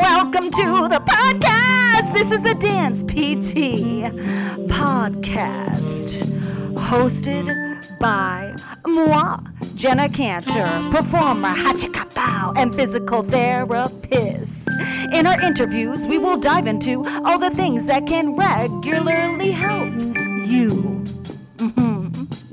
Welcome to the podcast. This is the Dance PT podcast, hosted by moi, Jenna Cantor, performer, hachikapow, and physical therapist. In our interviews, we will dive into all the things that can regularly help you. Mhm.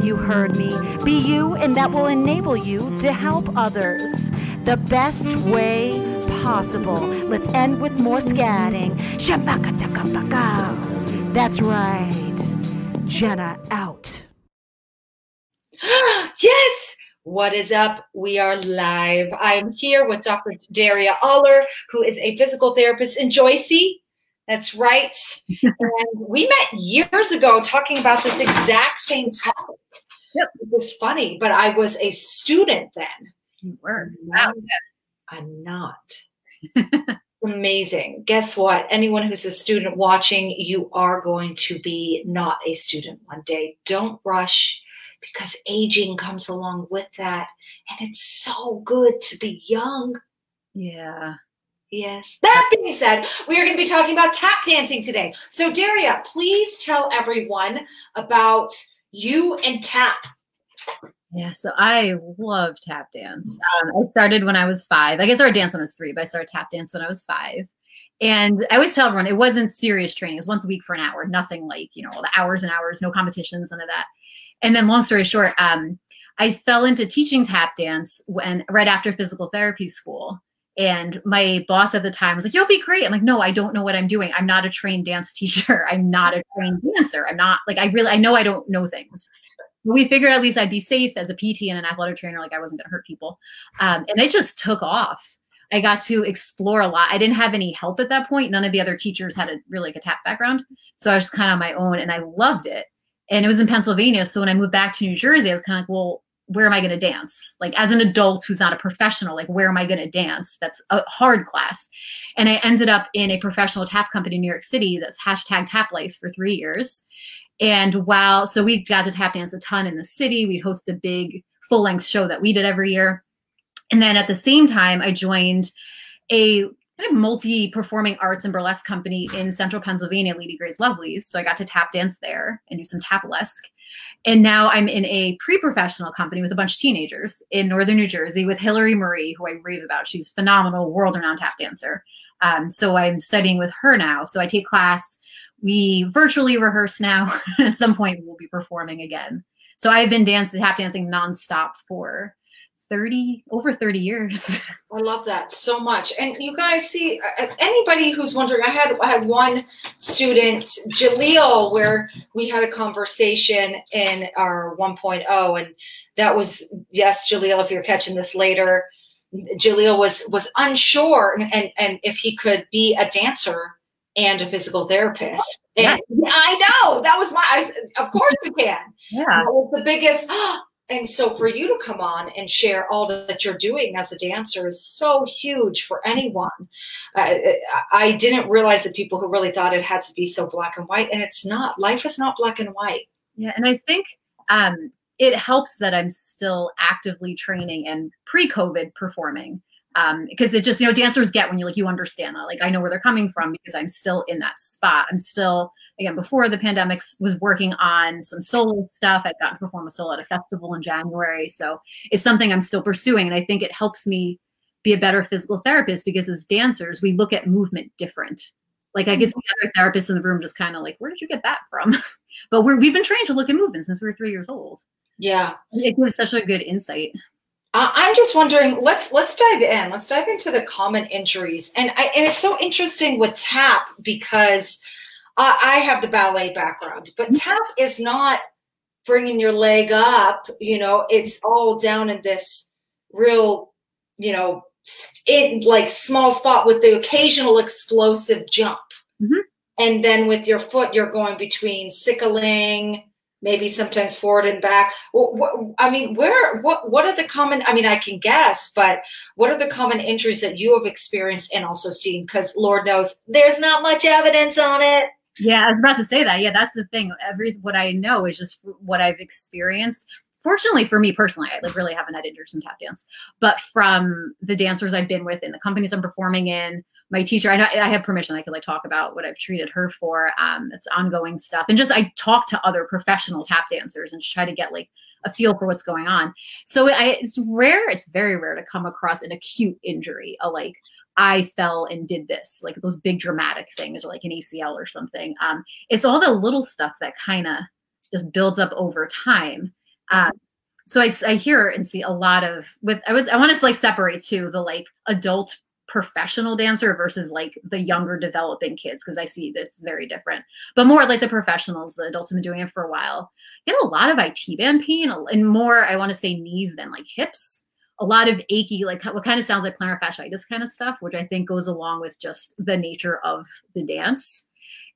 You heard me. Be you, and that will enable you to help others the best way possible. Let's end with more scatting. That's right. Jenna out. yes. What is up? We are live. I'm here with Dr. Daria Aller, who is a physical therapist in Joycey. That's right. and we met years ago talking about this exact same topic. Yep. It was funny, but I was a student then. You were. Wow. I'm not. Amazing. Guess what? Anyone who's a student watching, you are going to be not a student one day. Don't rush because aging comes along with that. And it's so good to be young. Yeah. Yes. That being said, we are going to be talking about tap dancing today. So, Daria, please tell everyone about you and tap. Yeah, so I love tap dance. Um, I started when I was five. I guess I started dance when I was three, but I started tap dance when I was five. And I always tell everyone it wasn't serious training. It was once a week for an hour, nothing like, you know, all the hours and hours, no competitions, none of that. And then long story short, um, I fell into teaching tap dance when right after physical therapy school. And my boss at the time was like, You'll be great. I'm like, No, I don't know what I'm doing. I'm not a trained dance teacher. I'm not a trained dancer. I'm not like, I really, I know I don't know things. We figured at least I'd be safe as a PT and an athletic trainer. Like, I wasn't going to hurt people. Um, and it just took off. I got to explore a lot. I didn't have any help at that point. None of the other teachers had a really like a tap background. So I was kind of on my own and I loved it. And it was in Pennsylvania. So when I moved back to New Jersey, I was kind of like, well, where am I going to dance? Like as an adult who's not a professional, like where am I going to dance? That's a hard class. And I ended up in a professional tap company in New York City that's hashtag tap life for three years. And while, so we got to tap dance a ton in the city, we'd host a big full length show that we did every year. And then at the same time, I joined a kind of multi performing arts and burlesque company in central Pennsylvania, Lady Gray's Lovelies. So I got to tap dance there and do some tapalesque. And now I'm in a pre professional company with a bunch of teenagers in northern New Jersey with Hillary Marie, who I rave about. She's phenomenal, world renowned tap dancer. Um, so I'm studying with her now. So I take class. We virtually rehearse now. At some point, we'll be performing again. So I've been dancing, tap dancing nonstop for 30 over 30 years I love that so much. And you guys see uh, anybody who's wondering, I had I had one student, Jaleel, where we had a conversation in our 1.0, and that was yes, Jaleel, if you're catching this later, Jaleel was was unsure and and, and if he could be a dancer and a physical therapist. And I know that was my I, of course you can. yeah That was the biggest. And so for you to come on and share all that you're doing as a dancer is so huge for anyone. Uh, I didn't realize that people who really thought it had to be so black and white, and it's not. Life is not black and white. Yeah, and I think um, it helps that I'm still actively training and pre-COVID performing because it just you know dancers get when you like you understand that like I know where they're coming from because I'm still in that spot. I'm still again before the pandemic s- was working on some solo stuff. I've gotten to perform a solo at a festival in January, so it's something I'm still pursuing, and I think it helps me be a better physical therapist because as dancers we look at movement different. Like I guess the other therapists in the room just kind of like, where did you get that from? but we're we've been trained to look at movement since we were three years old. Yeah. It gives such a good insight. I'm just wondering. Let's let's dive in. Let's dive into the common injuries, and I, and it's so interesting with tap because I, I have the ballet background, but tap is not bringing your leg up. You know, it's all down in this real, you know, in like small spot with the occasional explosive jump. Mhm. And then with your foot, you're going between sickling, maybe sometimes forward and back. Wh- wh- I mean, where, what, what are the common, I mean, I can guess, but what are the common injuries that you have experienced and also seen? Because Lord knows there's not much evidence on it. Yeah, I was about to say that. Yeah, that's the thing. Every what I know is just what I've experienced. Fortunately for me personally, I like really haven't had injuries from tap dance, but from the dancers I've been with and the companies I'm performing in, my teacher, I, I have permission. I could like talk about what I've treated her for. Um, it's ongoing stuff, and just I talk to other professional tap dancers and try to get like a feel for what's going on. So I, it's rare. It's very rare to come across an acute injury, a like I fell and did this, like those big dramatic things, or like an ACL or something. Um, it's all the little stuff that kind of just builds up over time. Um, so I, I hear and see a lot of with I was I want to like separate too the like adult professional dancer versus like the younger developing kids because I see this very different. But more like the professionals, the adults have been doing it for a while, get a lot of IT band pain and more I want to say knees than like hips a lot of achy, like what kind of sounds like plantar fasciitis kind of stuff, which I think goes along with just the nature of the dance.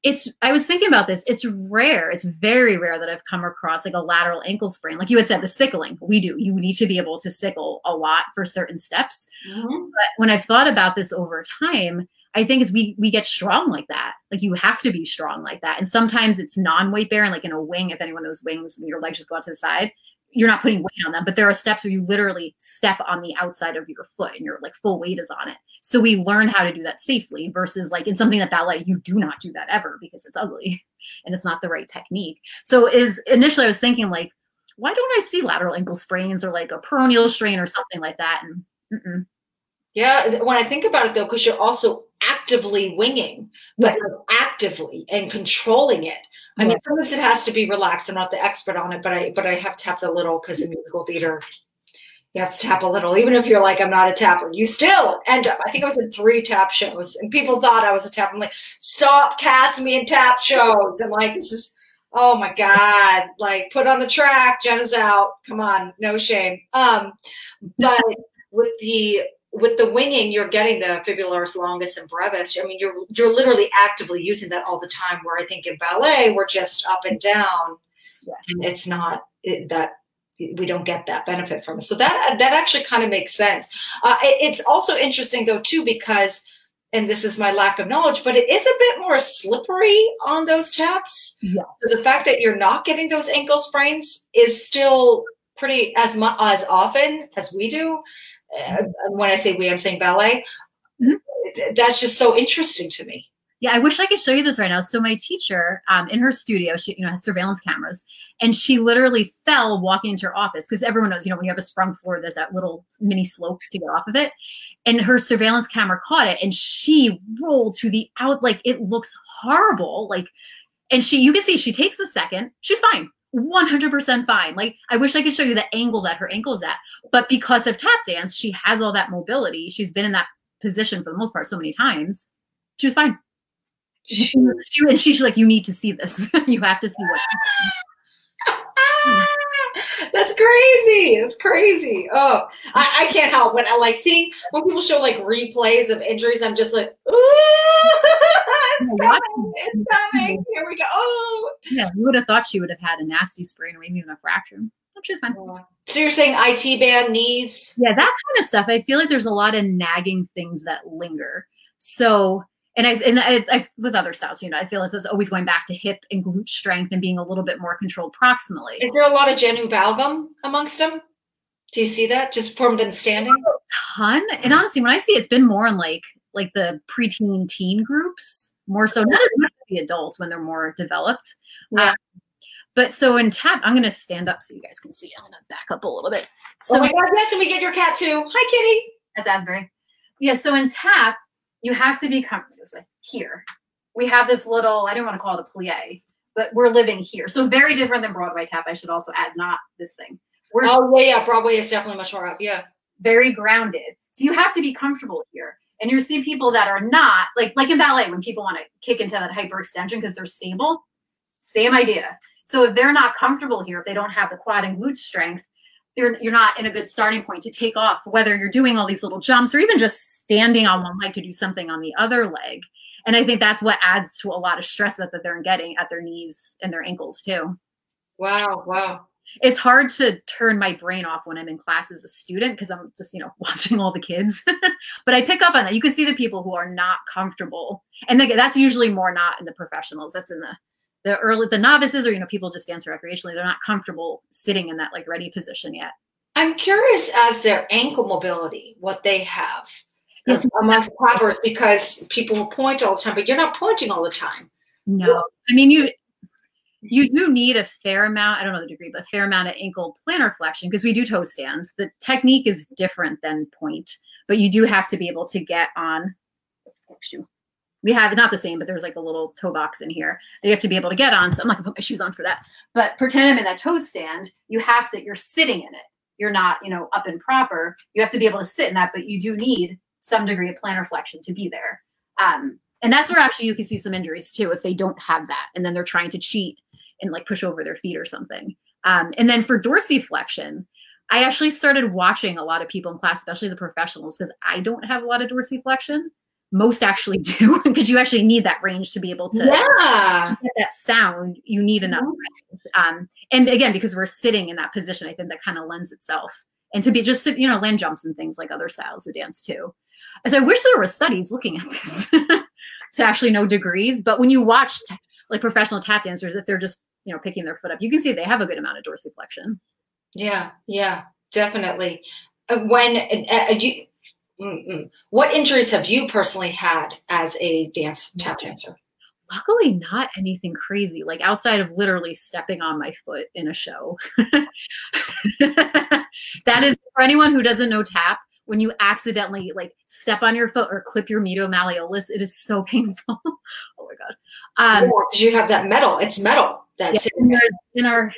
It's, I was thinking about this. It's rare. It's very rare that I've come across like a lateral ankle sprain. Like you had said, the sickling, we do. You need to be able to sickle a lot for certain steps. Mm-hmm. But when I've thought about this over time, I think is we we get strong like that. Like you have to be strong like that. And sometimes it's non-weight bearing, like in a wing, if anyone knows wings, your legs just go out to the side you're not putting weight on them, but there are steps where you literally step on the outside of your foot and your like full weight is on it. So we learn how to do that safely versus like in something that ballet, you do not do that ever because it's ugly and it's not the right technique. So is initially I was thinking like, why don't I see lateral ankle sprains or like a peroneal strain or something like that? And mm-mm. Yeah, when I think about it though, because you're also actively winging, but actively and controlling it. I mean, sometimes it has to be relaxed. I'm not the expert on it, but I but I have tapped a little because in musical theater, you have to tap a little, even if you're like, I'm not a tapper. You still end up. I think I was in three tap shows, and people thought I was a tapper. I'm like, stop casting me in tap shows. I'm like, this is. Oh my God. Like put on the track, Jenna's out. Come on, no shame. Um, but with the with the winging, you're getting the fibularis longus and brevis. I mean, you're you're literally actively using that all the time. Where I think in ballet, we're just up and down, Yeah. and it's not it, that we don't get that benefit from it. So that that actually kind of makes sense. Uh, it- it's also interesting though too because, and this is my lack of knowledge, but it is a bit more slippery on those taps. Yes. So the fact that you're not getting those ankle sprains is still pretty as much as often as we do. Uh, when I say we, I'm saying ballet. Mhm. That's just so interesting to me. Yeah, I wish I could show you this right now. So my teacher, um, in her studio, she you know has surveillance cameras, and she literally fell walking into her office because everyone knows, you know, when you have a sprung floor, there's that little mini slope to get off of it, and her surveillance camera caught it, and she rolled to the out like it looks horrible, like, and she you can see she takes a second, she's fine. 100% fine. Like, I wish I could show you the angle that her ankle is at. But because of tap dance, she has all that mobility. She's been in that position for the most part so many times. She was fine. She, and she's like, you need to see this. you have to see what. That's crazy. That's crazy. Oh, I, I can't help when I like seeing when people show like replays of injuries. I'm just like, ooh, it's coming. It's coming. Here we go. Oh. Yeah, you would have thought she would have had a nasty sprain or maybe even a fracture. Oh, she's fine. So you're saying IT band knees? Yeah, that kind of stuff. I feel like there's a lot of nagging things that linger. So, and I and I, I with other styles, you know, I feel as it's always going back to hip and glute strength and being a little bit more controlled proximally. Is there a lot of genu valgum amongst them? Do you see that just from them standing? ton. And honestly, when I see it, it's been more in like like the preteen teen groups, more so not as much as the adults when they're more developed. Yeah. Um, but so in tap, I'm gonna stand up so you guys can see. I'm gonna back up a little bit. So oh my God! Yes, and we get your cat too. Hi, Kitty. That's Asbury. Yeah, so in tap, you have to be comfortable this way. Here. We have this little, I don't want to call it a plie, but we're living here. So very different than Broadway tap. I should also add, not this thing. We're Oh yeah, yeah. Broadway is definitely much more up. Yeah. very grounded. So you have to be comfortable here. And you see people that are not, like like in ballet, when people want to kick into that hyperextension because they're stable, same idea. So if they're not comfortable here, if they don't have the quad and glute strength, you're you're not in a good starting point to take off whether you're doing all these little jumps or even just standing on one leg to do something on the other leg. And i think that's what adds to a lot of stress that, that they're getting at their knees and their ankles too. Wow wow it's hard to turn my brain off when i'm in class as a student because i'm just you know watching all the kids. But i pick up on that. You can see the people who are not comfortable. And that's usually more not in the professionals. That's in the the early the novices or you know people just dance recreationally. They're not comfortable sitting in that like ready position yet. I'm curious as their ankle mobility what they have yes. amongst tappers because people will point all the time but you're not pointing all the time. No. I mean you you do need a fair amount i don't know the degree but a fair amount of ankle plantar flexion because we do toe stands the technique is different than pointe but you do have to be able to get on we have not the same, but there's like a little toe box in here that you have to be able to get on. So I'm not gonna put my shoes on for that. But pretend I'm in that toe stand. You have to, you're sitting in it. You're not, you know, up and proper. You have to be able to sit in that, but you do need some degree of plantar flexion to be there. Um, and that's where actually you can see some injuries too if they don't have that, and then they're trying to cheat and like push over their feet or something. Um, and then for dorsiflexion, I actually started watching a lot of people in class, especially the professionals, because I don't have a lot of dorsiflexion most actually do because you actually need that range to be able to yeah. get that sound you need enough mm-hmm. um, and again because we're sitting in that position i think that kind of lends itself and to be just you know land jumps and things like other styles of dance too so i wish there were studies looking at this to actually know degrees but when you watch like professional tap dancers if they're just you know picking their foot up you can see they have a good amount of dorsiflexion yeah yeah definitely uh, when uh, uh you Mm-mm. What injuries have you personally had as a dance tap dancer? Luckily, not anything crazy, like outside of literally stepping on my foot in a show. that is for anyone who doesn't know tap. When you accidentally like step on your foot or clip your medial malleolus, it is so painful. oh my god! Um, yeah, you have that metal. It's metal. That's yeah, in, our, in our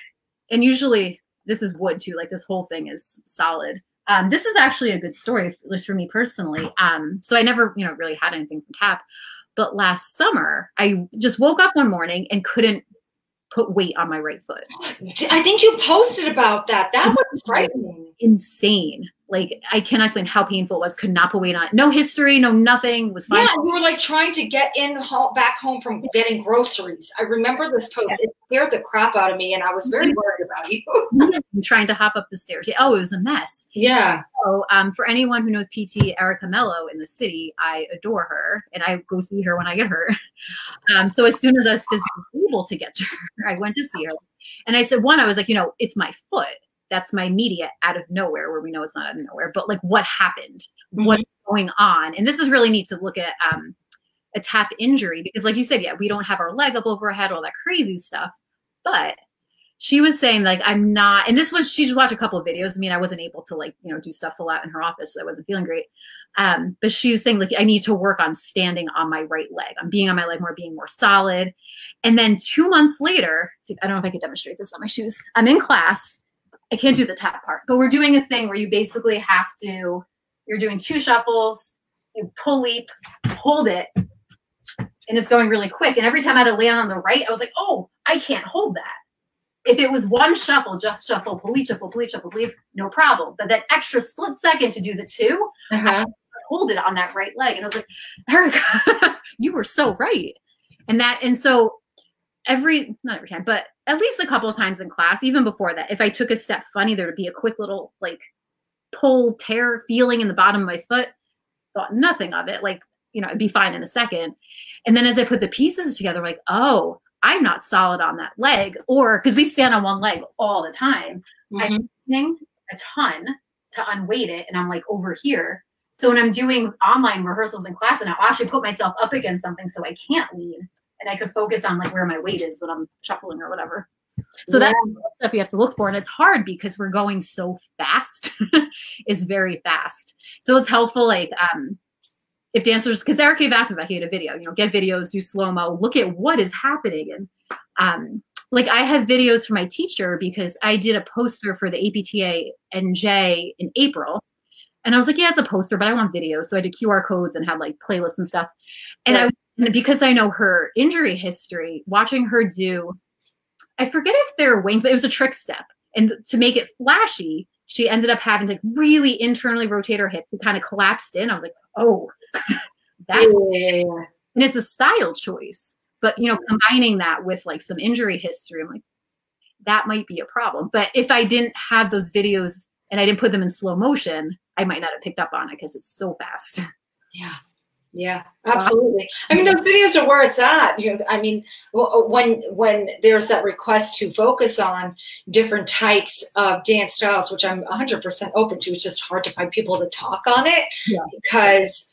and usually this is wood too. Like this whole thing is solid. Um, this is actually a good story, at least for me personally. Um, so I never, you know, really had anything from tap. But last summer, I just woke up one morning and couldn't put weight on my right foot. I think you posted about that. That was frightening. Insane. Like I cannot explain how painful it was. Could not put weight on. No history, no nothing. Was fine. Yeah, you were like trying to get in home, back home from getting groceries. I remember this post. Yeah. It scared the crap out of me, and I was very mm-hmm. worried about you. trying to hop up the stairs. Oh, it was a mess. Yeah. So, um, for anyone who knows PT Erica Mello in the city, I adore her, and I go see her when I get hurt. Um, so as soon as I was physically able to get to her, I went to see her, and I said, one, I was like, you know, it's my foot that's my media out of nowhere where we know it's not out of nowhere but like what happened? Mm-hmm. what's going on? And this is really neat to look at um, a tap injury because like you said yeah we don't have our leg up over our head all that crazy stuff but she was saying like i'm not and this was she's watched a couple of videos. I mean i wasn't able to like you know do stuff a lot in her office so i wasn't feeling great. Um, but she was saying like i need to work on standing on my right leg. I'm being on my leg more being more solid. And then two months later see i don't know if i could demonstrate this on my shoes. I'm in class I can't do the tap part, but we're doing a thing where you basically have to, you're doing two shuffles, you pull leap, hold it, and it's going really quick. And every time I had to land on the right, I was like, oh, I can't hold that. If it was one shuffle, just shuffle, pull leap, shuffle, pull leap, shuffle, leap, no problem. But that extra split second to do the 2 uh-huh. hold it on that right leg. And I was like, Erica, you were so right. And that, and so every not every time, but at least a couple of times in class, even before that, if I took a step funny, there would be a quick little like pull tear feeling in the bottom of my foot. Thought nothing of it. Like, you know, I'd be fine in a second. And then as I put the pieces together, like, oh, I'm not solid on that leg. Or because we stand on one leg all the time. Mm-hmm. I'm using a ton to unweight it. And I'm like over here. So when I'm doing online rehearsals in class and I'll actually put myself up against something so I can't lean and I could focus on like where my weight is when I'm shuffling or whatever. So yeah. that's stuff you have to look for. And it's hard because we're going so fast. it's very fast. So it's helpful, like um if dancers because Eric gave asked about he had a video, you know, get videos, do slow-mo, look at what is happening. And um like I have videos for my teacher because I did a poster for the APTA NJ in April. And I was like, yeah, it's a poster, but I want videos. So I did QR codes and had like playlists and stuff. And I and because I know her injury history, watching her do, I forget if they're wings, but it was a trick step. And to make it flashy, she ended up having to really internally rotate her hip. It kind of collapsed in. I was like, oh, that's Yeah. and it's a style choice. But you know, combining that with like some injury history, I'm like, that might be a problem. But if I didn't have those videos and I didn't put them in slow motion, I might not have picked up on it because it's so fast. Yeah. Yeah, absolutely. I mean, those videos are where it's at. You know, I mean, when when there's that request to focus on different types of dance styles, which I'm 100% open to, it's just hard to find people to talk on it Yeah. because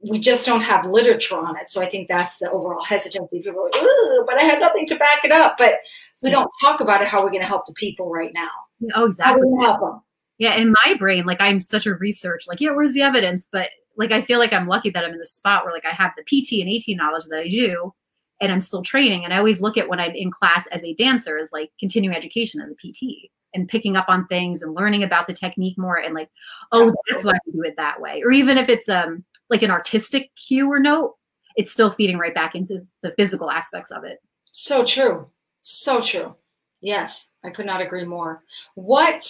we just don't have literature on it. So I think that's the overall hesitancy. People are like, Ooh, but I have nothing to back it up. But if we don't talk about it, how are we going to help the people right now? Oh, How are exactly. we going to help them? Yeah, in my brain, like I'm such a research, like, yeah, where's the evidence? But like I feel like I'm lucky that I'm in the spot where like I have the PT and AT knowledge that I do, and I'm still training. And I always look at when I'm in class as a dancer as like continuing education as a PT and picking up on things and learning about the technique more and like, oh, that's why I do it that way. Or even if it's um like an artistic cue or note, it's still feeding right back into the physical aspects of it. So true. So true. Yes, I could not agree more. What?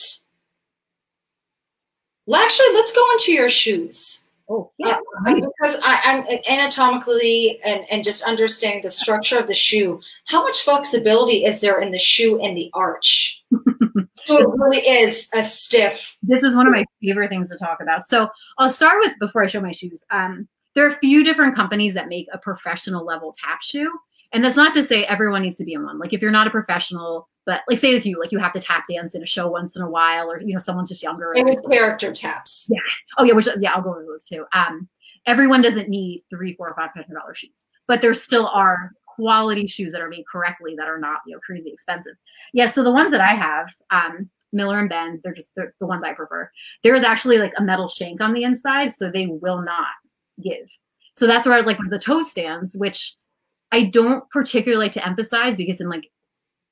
Well, Actually, let's go into your shoes. Oh Uh, because I, I'm anatomically and, and just understanding the structure of the shoe. How much flexibility is there in the shoe and the arch? so it really is a stiff. this is one of my favorite things to talk about. So I'll start with before I show my shoes. Um, there are a few different companies that make a professional level tap shoe, and that's not to say everyone needs to be in one. Like if you're not a professional, but like say like you like you have to tap dance in a show once in a while, or you know someone's just younger. It was character taps. Yeah. Oh yeah, which yeah, I'll go over those too. Um, everyone doesn't need three, four, five hundred dollar shoes, but there still are quality shoes that are made correctly that are not you know crazy expensive. Yeah, so the ones that I have, um, Miller and Ben, they're just they're the ones I prefer. There is actually like a metal shank on the inside, so they will not give. So that's where I like with the toe stands, which I don't particularly like to emphasize because in like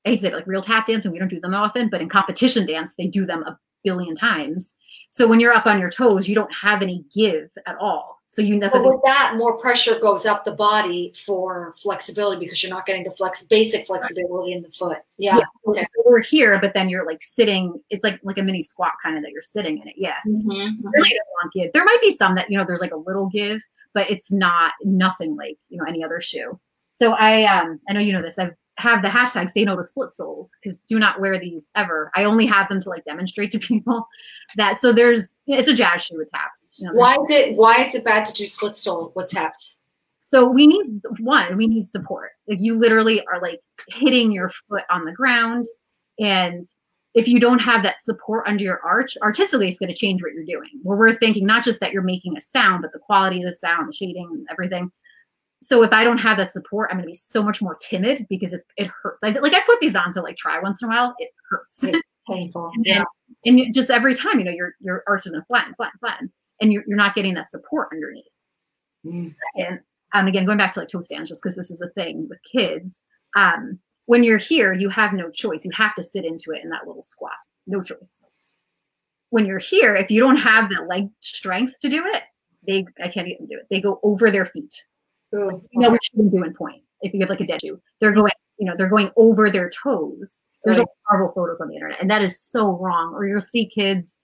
I hate to say it, like real tap dance, and we don't do them often, but in competition dance, they do them a billion times. So when you're up on your toes, you don't have any give at all. So you necessarily with that, more pressure goes up the body for flexibility because you're not getting the flex basic flexibility in the foot. Yeah. Okay. so we're here, but then you're like sitting. It's like like a mini squat kind of that you're sitting in it. Yeah, Mhm. really don't want give. There might be some that you know there's like a little give, but it's not nothing like you know any other shoe. So I um I know you know this. I have the hashtag say no to split soles because do not wear these ever. I only have them to like demonstrate to people that. So there's it's a jazz shoe with taps. You know, Why is it why is it bad to do split sole with taps? So we need one, we need support. Like you literally are like hitting your foot on the ground. And if you don't have that support under your arch, artistically it's going to change what you're doing. Where we're thinking not just that you're making a sound, but the quality of the sound, the shading, everything. So if I don't have that support, I'm going to be so much more timid because it, it hurts. I, like I put these on to like try once in a while. It hurts. Yeah. Painful. And then, and just every time, you know, your your arch is gonna flatten, flatten, flatten, and you're you're not getting that support underneath. Mm. And um, again, going back to like toe stands, just because this is a thing with kids. Um, when you're here, you have no choice. You have to sit into it in that little squat. No choice. When you're here, if you don't have the leg strength to do it, they I can't even do it. They go over their feet. Ooh, You know what you can do in pointe. If you have like a dead shoe, they're going, you know, they're going over their toes. There's Right. like horrible photos on the internet, and that is so wrong. Or you'll see kids,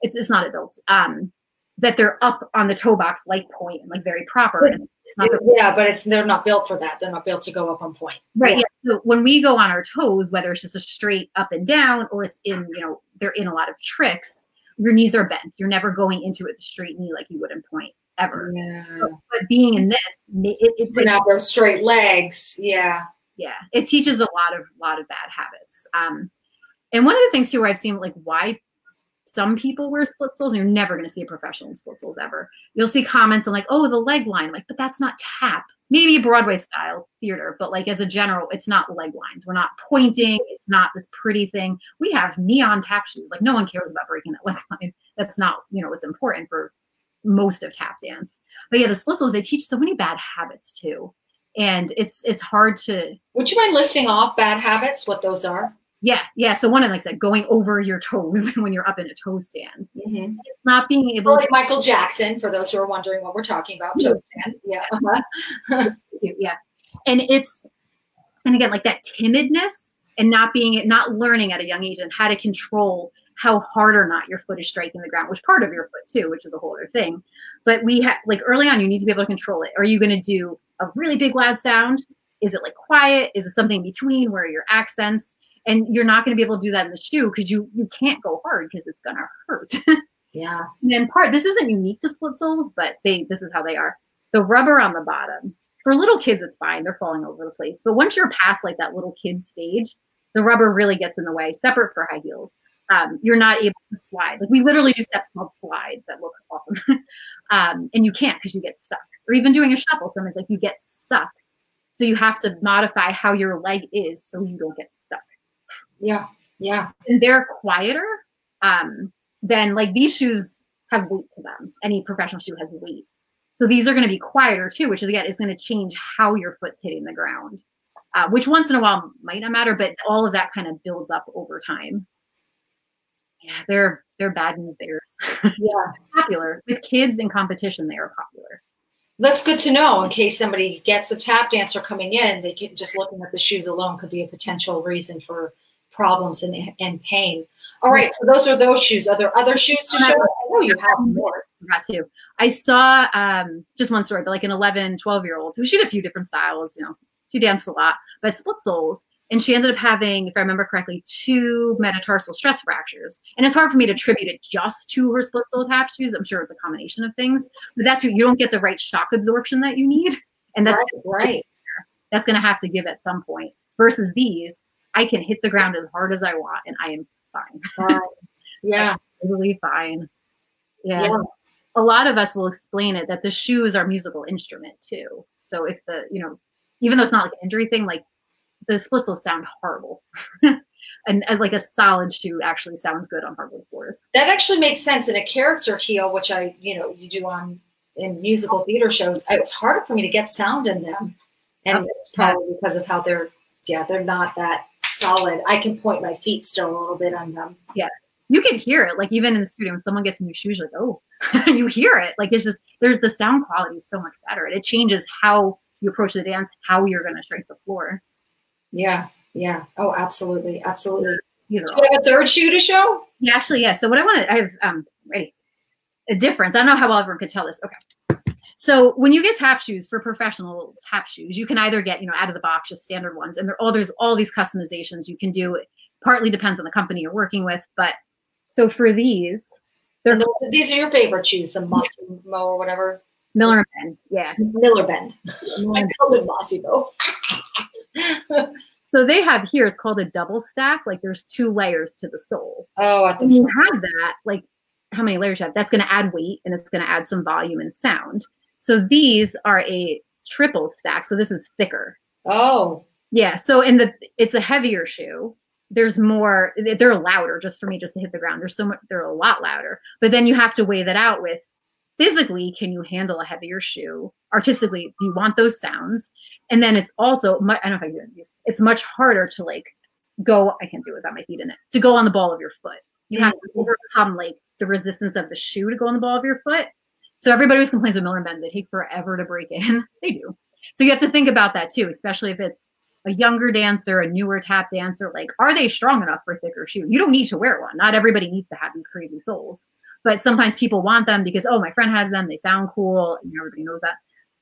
it's, it's not adults, um, that they're up on the toe box like pointe and like very proper. And it's not the yeah, but it's they're not built for that. They're not built to go up on pointe. Right. Yeah. So when we go on our toes, whether it's just a straight up and down or it's in, you know, they're in a lot of tricks, your knees are bent. You're never going into it straight knee like you would in pointe ever. Yeah. But being in this, it, it, Putting out those straight legs. Yeah. yeah, it teaches a lot of lot of bad habits. Um, and one of the things too, where I've seen like why some people wear split soles, and you're never going to see a professional in split soles ever. You'll see comments and like, oh, the leg line, like, but that's not tap. Maybe Broadway style theater, but like as a general, it's not leg lines. We're not pointing. It's not this pretty thing. We have neon tap shoes. Like no one cares about breaking that leg line. That's not you know what's important for most of tap dance. But yeah, the split soles they teach so many bad habits too, and it's it's hard to Would you mind listing off bad habits? What those are? yeah, yeah. So one of like I said, going over your toes when you're up in a toe stand. Mm-hmm. It's not being able Like Michael Jackson, for those who are wondering what we're talking about. Toe stand. Yeah. Uh-huh. yeah. And it's and again, like that timidness and not being not learning at a young age and how to control how hard or not your foot is striking the ground, which part of your foot too, which is a whole other thing. But we have like early on, you need to be able to control it. Are you going to do a really big loud sound? Is it like quiet? Is it something in between where your accents? And you're not going to be able to do that in the shoe because you you can't go hard because it's going to hurt. Yeah. And then part this isn't unique to split soles, but they this is how they are. The rubber on the bottom. For little kids, it's fine. They're falling over the place. But once you're past like that little kid stage, the rubber really gets in the way, separate for high heels. Um, you're not able to slide. Like we literally do steps called slides that look awesome. um, and you can't because you get stuck. Or even doing a shuffle, sometimes like you get stuck. So you have to modify how your leg is so you don't get stuck. Yeah. Yeah. And they're quieter. Um, then like these shoes have weight to them. Any professional shoe has weight. So these are going to be quieter too, which is again is going to change how your foot's hitting the ground. Uh, which once in a while might not matter, but all of that kind of builds up over time. Yeah, they're they're bad news bears. Yeah. popular with kids in competition. They are popular. That's good to know in case somebody gets a tap dancer coming in. They can just looking at the shoes alone could be a potential reason for problems and, and pain. All right, so those are those shoes. Are there other shoes to show? I know you have more. Forgot to. I saw um, just one story, but like an 11, 12 year old who she did a few different styles. You know, she danced a lot, but split soles. And she ended up having, if I remember correctly, two metatarsal stress fractures. And it's hard for me to attribute it just to her split sole tap shoes. I'm sure it's a combination of things, but that's you don't get the right shock absorption that you need. And that's right. right. That's going to have to give at some point. Versus these, I can hit the ground as hard as I want and I am fine. Fine. Yeah. Totally fine. Yeah. Yeah. A lot of us will explain it that the shoes are musical instrument too. So if the, you know, even though it's not like an injury thing, like the splits will sound horrible. and, and like a solid shoe actually sounds good on hardwood floors. That actually makes sense in a character heel, which I, you know, you do on in musical theater shows. It's harder for me to get sound in them, and it's probably because of how they're, yeah, they're not that solid. I can point my feet still a little bit on them. Yeah, you can hear it, like even in the studio when someone gets new shoes, you're like, oh, you hear it. Like it's just there's the sound quality is so much better. And it changes how you approach the dance, how you're gonna strike the floor. Yeah, yeah. Oh, absolutely, absolutely. These Do you have a third shoe to show? Yeah, actually, yeah. So what I want to, I have um ready a difference. I don't know how well everyone could tell this. Okay. So when you get tap shoes for professional tap shoes, you can either get you know out of the box just standard ones, and there all there's all these customizations you can do. It partly depends on the company you're working with, but so for these, they're those, these are your favorite shoes, the Mossy Mo or whatever. Miller Ben. Yeah. Miller Ben. I call it Mossy Mo. So they have here. It's called a double stack. Like there's two layers to the sole. oh, at the when you have that, like how many layers you have, that's going to add weight and it's going to add some volume and sound. So these are a triple stack. So this is thicker. Oh, Yeah. So in the it's a heavier shoe. There's more. They're louder just for me just to hit the ground. There's so much. They're a lot louder. But then you have to weigh that out with physically. Can you handle a heavier shoe? Artistically, do you want those sounds? And then it's also. mu- I don't know if I can do. It's much harder to like go. I can't do it without my feet in it. To go on the ball of your foot. You mm-hmm. have to overcome like the resistance of the shoe to go on the ball of your foot. So everybody always complains with Miller and Ben. They take forever to break in. they do. So you have to think about that too, especially if it's a younger dancer, a newer tap dancer. Like, are they strong enough for a thicker shoe? You don't need to wear one. Not everybody needs to have these crazy soles. But sometimes people want them because, oh, my friend has them. They sound cool. And everybody knows that.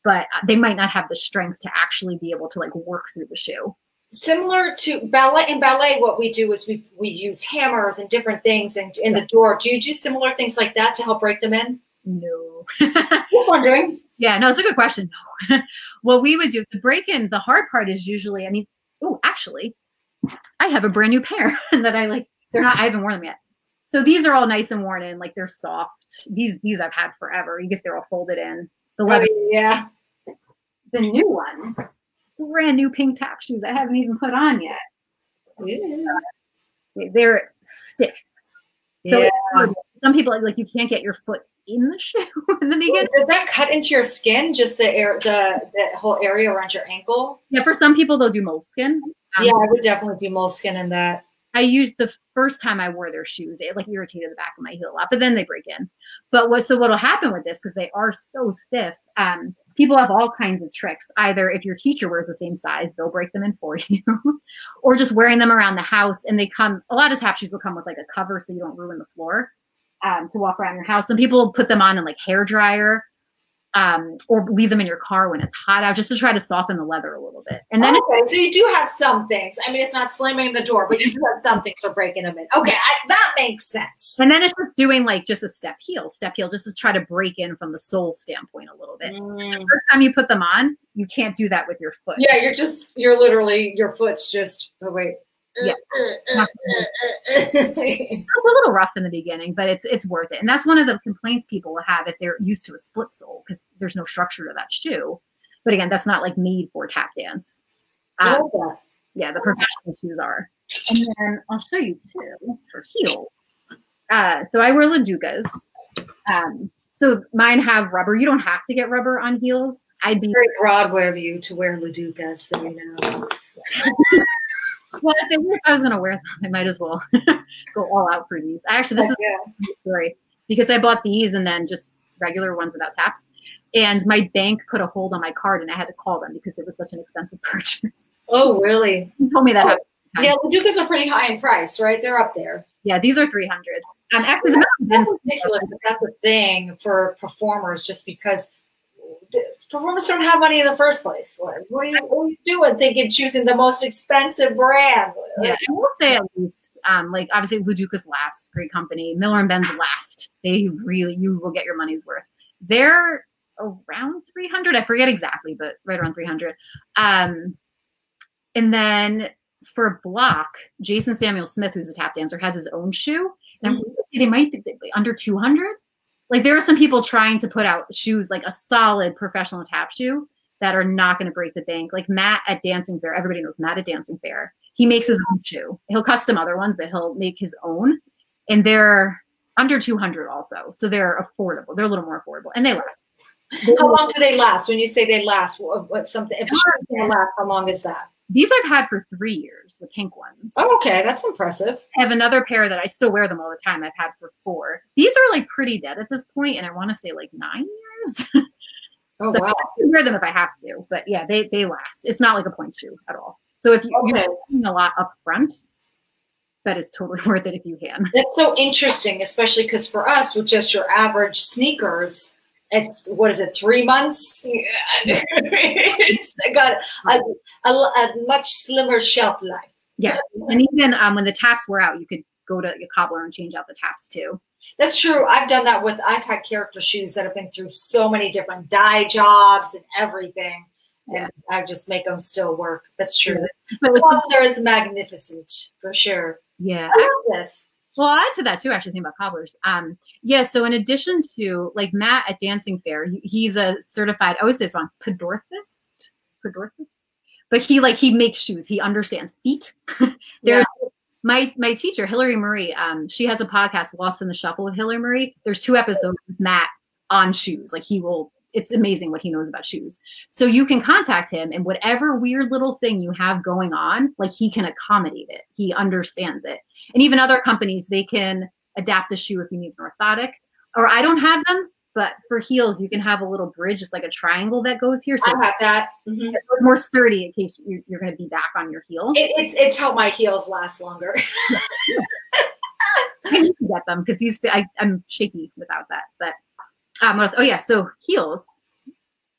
But uh, they might not have the strength to actually be able to like work through the shoe. similar to ballet. In ballet, what we do is we we use hammers and different things and in the door. Do you do similar things like that to help break them in? No. Just wondering. Yeah, no, it's a good question. what we would do, the break in, the hard part is usually, I mean, oh, actually, I have a brand new pair that I like. They're not, I haven't worn them yet. So these are all nice and worn in, like they're soft. These these I've had forever. You guess they're all folded in. The leather, Oh, yeah. the new ones, brand new pink tap shoes I haven't even put on yet. They- They're stiff. So Yeah. some people like, like you can't get your foot in the shoe in the beginning. Does that cut into your skin? Just the air, the the whole area around your ankle? Yeah, for some people they'll do moleskin. Um, yeah, I would definitely do moleskin in that. I used the first time I wore their shoes, it like irritated the back of my heel a lot, but then they break in. But what so what'll happen with this because they are so stiff? Um, people have all kinds of tricks. Either if your teacher wears the same size, they'll break them in for you, or just wearing them around the house. And they come, a lot of tap shoes will come with like a cover so you don't ruin the floor um, to walk around your house. Some people put them on in like hair dryer um, or leave them in your car when it's hot out just to try to soften the leather a little bit. And then okay, so you do have some things. I mean, it's not slamming the door, but you do have some things for breaking them in. Okay, I, that makes sense. And then it's just doing like just a step heel, step heel, just to try to break in from the sole standpoint a little bit. Mm. The first time you put them on, you can't do that with your foot. Yeah, you're just you're literally your foot's just. Oh wait, yeah. it's a little rough in the beginning, but it's it's worth it. And that's one of the complaints people will have if they're used to a split sole because there's no structure to that shoe. But again, that's not like made for tap dance. Um, yeah, the professional shoes are. And then I'll show you two for heel. Uh, so I wear LaDucas. Um, so mine have rubber. You don't have to get rubber on heels. I'd be very Broadway of you to wear LaDucas, so you know. well, if, if I was going to wear them, I might as well go all out for these. Actually, this oh, is a story because I bought these and then just regular ones without taps. And my bank put a hold on my card and I had to call them because it was such an expensive purchase. Oh, really? He told me that. Oh. Yeah, the Ducas are pretty high in price, right? They're up there. Yeah, these are 300 um, actually, that's ridiculous. That's a thing for performers, just because performers don't have money in the first place. What, are, you, what are you doing thinking choosing the most expensive brand? Yeah, I will say at least, um, like obviously LaDuca's last, great company. Miller and Ben's last. They really, you will get your money's worth. They're around 300. I forget exactly, but right around 300. Um, and then for Bloch, Jason Samuel Smith, who's a tap dancer, has his own shoe. And mm-hmm. they might be under 200 like there are some people trying to put out shoes like a solid professional tap shoe that are not going to break the bank. Like Matt at Dancing Fair, everybody knows Matt at Dancing Fair. He makes his own shoe. He'll custom other ones, but he'll make his own, and they're under 200 also, so they're affordable. They're a little more affordable, and they last. How long do they last? When you say they last, what, what something? If they last, how long is that? These I've had for three years, the pink ones. Oh, okay. That's impressive. I have another pair that I still wear them all the time. I've had for four. These are like pretty dead at this pointe, and I want to say like nine years. oh so wow! I can wear them if I have to, but yeah, they they last. It's not like a point shoe at all. So if you, okay. you're doing a lot up front, that is totally worth it if you can. That's so interesting, especially because for us, with just your average sneakers, it's what is it three months? It's got a, a, a, much slimmer shelf life. Yes and even um, when the taps were out you could go to a cobbler and change out the taps too. That's true. I've done that with i've had character shoes that have been through so many different dye jobs and everything yeah. and i just make them still work. That's true. Yeah. the cobbler is magnificent for sure. Yeah. I love this well, I'll add to that too. Actually, think about cobblers. Um, yeah. So in addition to like Matt at Dancing Fair, he's a certified. I always say this wrong. Podorthist. Podorthist. But he like he makes shoes. He understands feet. There's yeah. my my teacher Hillary Marie. Um, she has a podcast, Lost in the Shuffle with Hillary Marie. There's two episodes with Matt on shoes. Like he will it's amazing what he knows about shoes. So you can contact him and whatever weird little thing you have going on, like he can accommodate it. He understands it. And even other companies, they can adapt the shoe if you need an orthotic. Or I don't have them, but for heels, you can have a little bridge, it's like a triangle that goes here. So I have that. Mm-hmm. It's more sturdy in case you're, you're going to be back on your heel. It, it's it's helped my heels last longer. I need to get them because these I, I'm shaky without that, but um, oh yeah, so heels.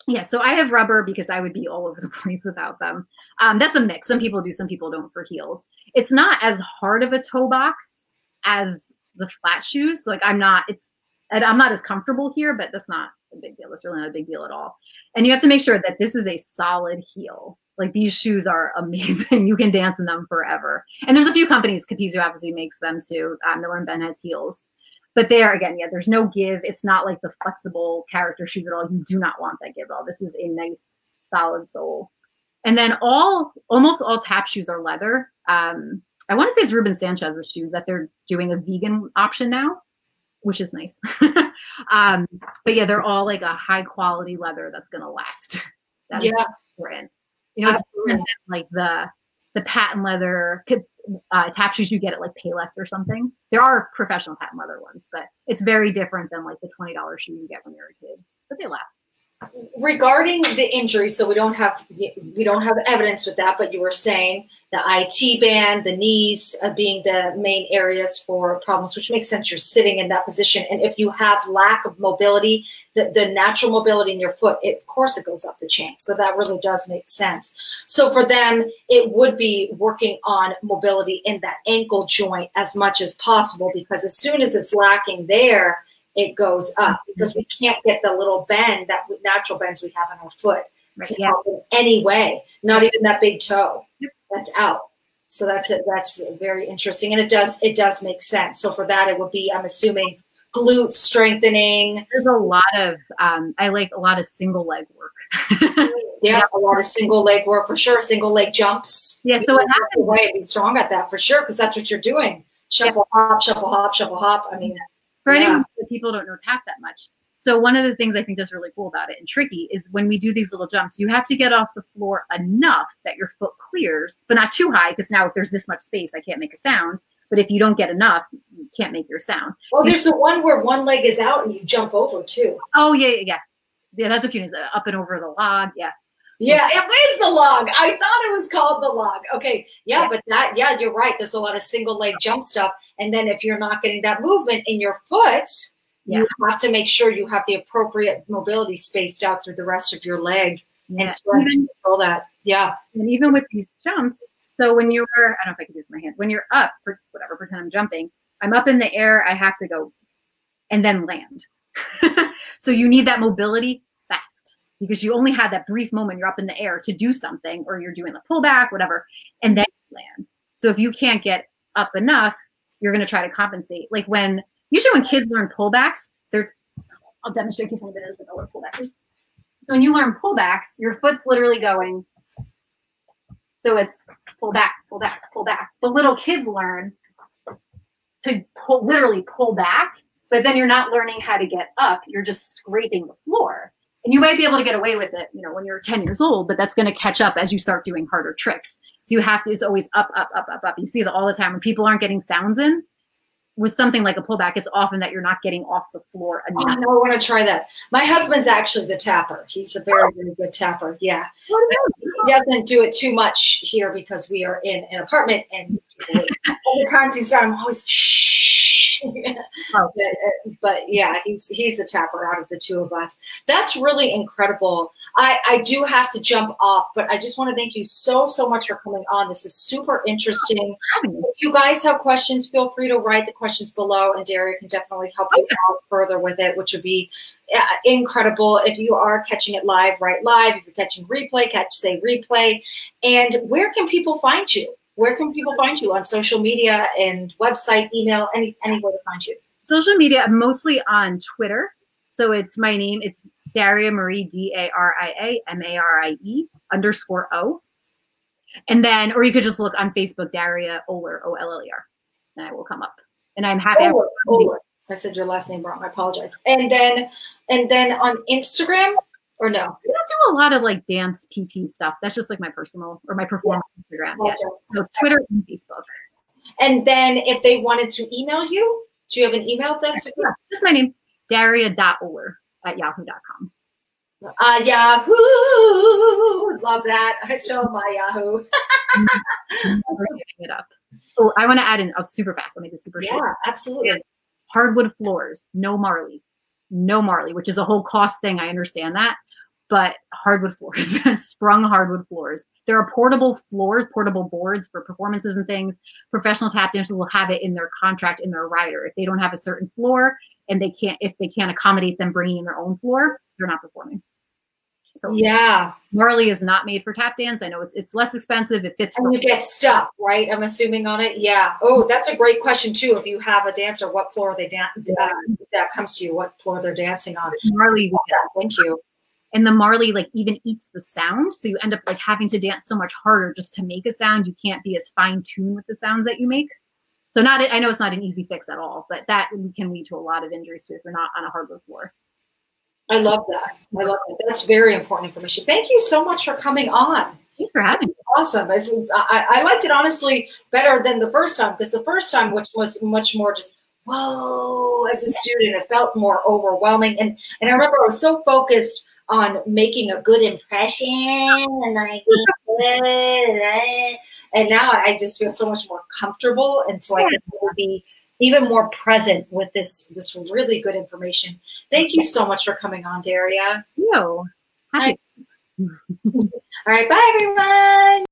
Yeah, so I have rubber because I would be all over the place without them. Um, that's a mix. Some people do, some people don't for heels. It's not as hard of a toe box as the flat shoes. Like I'm not, it's, I'm not as comfortable here, but that's not a big deal. It's really not a big deal at all. And you have to make sure that this is a solid heel. Like these shoes are amazing. you can dance in them forever. And there's a few companies, Capezio obviously makes them too. Uh, Miller and Ben has heels but there again, yeah, there's no give. It's not like the flexible character shoes at all. You do not want that give at all. This is a nice solid sole. And then all almost all tap shoes are leather. Um, I want to say it's Ruben Sanchez's shoes that they're doing a vegan option now, which is nice. um, but yeah, they're all like a high quality leather that's gonna last. That yeah, we're in. You know, it's like the the patent leather uh, tap shoes you get at like Payless or something. There are professional patent leather ones, but it's very different than like the twenty dollars shoe you get when you're a kid. But they last. Regarding the injury, so we don't have we don't have evidence with that, but you were saying the IT band, the knees uh, being the main areas for problems, which makes sense. You're sitting in that position, and if you have lack of mobility, the, the natural mobility in your foot, it, of course, it goes up the chain. So that really does make sense. So for them, it would be working on mobility in that ankle joint as much as possible, because as soon as it's lacking there, it goes up because we can't get the little bend that natural bends we have in our foot right, to yeah. help in any way. Not even that big toe. Yep that's out. So that's it. That's very interesting, and it does it does make sense. So for that, it would be I'm assuming glute strengthening. There's a lot of um, I like a lot of single leg work. yeah, a lot of single leg work for sure. Single leg jumps. Yeah. So what happens? Way be strong at that for sure because that's what you're doing. Shuffle yeah. hop, shuffle hop, shuffle hop. I mean, for yeah. anyone people don't know tap that much. So one of the things I think that's really cool about it and tricky is when we do these little jumps, you have to get off the floor enough that your foot clears, but not too high because now if there's this much space, I can't make a sound. But if you don't get enough, you can't make your sound. Well, so there's the one where one leg is out and you jump over too. Oh yeah, yeah, yeah. Yeah, that's a few things. Uh, up and over the log. Yeah. Yeah, it is the log. I thought it was called the log. Okay. Yeah, yeah, but that, yeah, you're right. There's a lot of single leg jump stuff. And then if you're not getting that movement in your foot, yeah. you have to make sure you have the appropriate mobility spaced out through the rest of your leg yeah. and stretch even, control that. Yeah. And even with these jumps, so when you're, I don't know if I can use my hand, when you're up, whatever, pretend I'm jumping, I'm up in the air, I have to go and then land. so you need that mobility because you only had that brief moment you're up in the air to do something or you're doing the pullback, whatever, and then land. So if you can't get up enough, you're going to try to compensate. Like when usually when kids learn pullbacks, they're I'll demonstrate in case anybody doesn't know what pullback is. So when you learn pullbacks, your foot's literally going. So it's pull back, pull back, pull back. But little kids learn to pull, literally pull back, but then you're not learning how to get up. You're just scraping the floor. And you might be able to get away with it, you know, when you're 10 years old, but that's going to catch up as you start doing harder tricks. So you have to, it's always up, up, up, up, up. You see that all the time when people aren't getting sounds in, with something like a pullback, it's often that you're not getting off the floor oh, enough. Oh, no, I want to try that. My husband's actually the tapper. He's a very, oh. very good tapper. Yeah. He doesn't do it too much here because we are in an apartment and all the times he's done, I'm always shh oh. but, but, yeah, he's he's the tapper out of the two of us. That's really incredible. I I do have to jump off, but I just want to thank you so so much for coming on. This is super interesting. If you guys have questions, feel free to write the questions below, and Daria can definitely help you out further with it, which would be incredible. If you are catching it live, write live. If you're catching replay, catch say replay. And where can people find you? Where can people find you on social media and website, email, any anywhere to find you? Social media, mostly on Twitter. So it's my name. It's Daria Marie D A R I A M A R I E underscore O. And then, or you could just look on Facebook, Daria Oller, O L L E R, and I will come up. And I'm happy. Oller, Oller. I said your last name wrong. I apologize. And then, and then on Instagram, or no? I don't do a lot of like dance PT stuff. That's just like my personal or my performance yeah. Instagram. Yeah. So Twitter and Facebook. And then if they wanted to email you, do you have an email that's yeah, just my name, Daria.Oller at yahoo.com. Uh, Yahoo! Love that. I still have my Yahoo. it up. Oh, I want to add in oh, super fast. I'll make this super yeah, short. Yeah, absolutely. Hardwood floors, no Marley. No Marley, which is a whole cost thing. I understand that but hardwood floors, sprung hardwood floors. There are portable floors, portable boards for performances and things. Professional tap dancers will have it in their contract in their rider. If they don't have a certain floor and they can't, if they can't accommodate them bringing in their own floor, they're not performing. So yeah, Marley is not made for tap dance. I know it's it's less expensive. It fits. And you get stuck, right? I'm assuming on it. Yeah. Oh, that's a great question too. If you have a dancer, what floor they dance? Uh, that comes to you. What floor they're dancing on? Marley. Thank you and the marley like even eats the sound. So you end up like having to dance so much harder just to make a sound. You can't be as fine tuned with the sounds that you make. So not i know it's not an easy fix at all but that can lead to a lot of injuries too if you're not on a hardwood floor. I love that. I love that. That's very important information. Thank you so much for coming on. Thanks for having me. Awesome. I, I liked it honestly better than the first time because the first time which was much more just whoa, as a student, it felt more overwhelming. And and I remember I was so focused on making a good impression and like and now I just feel so much more comfortable and so I can be even more present with this this really good information. Thank you so much for coming on, Daria. You. All right, bye everyone.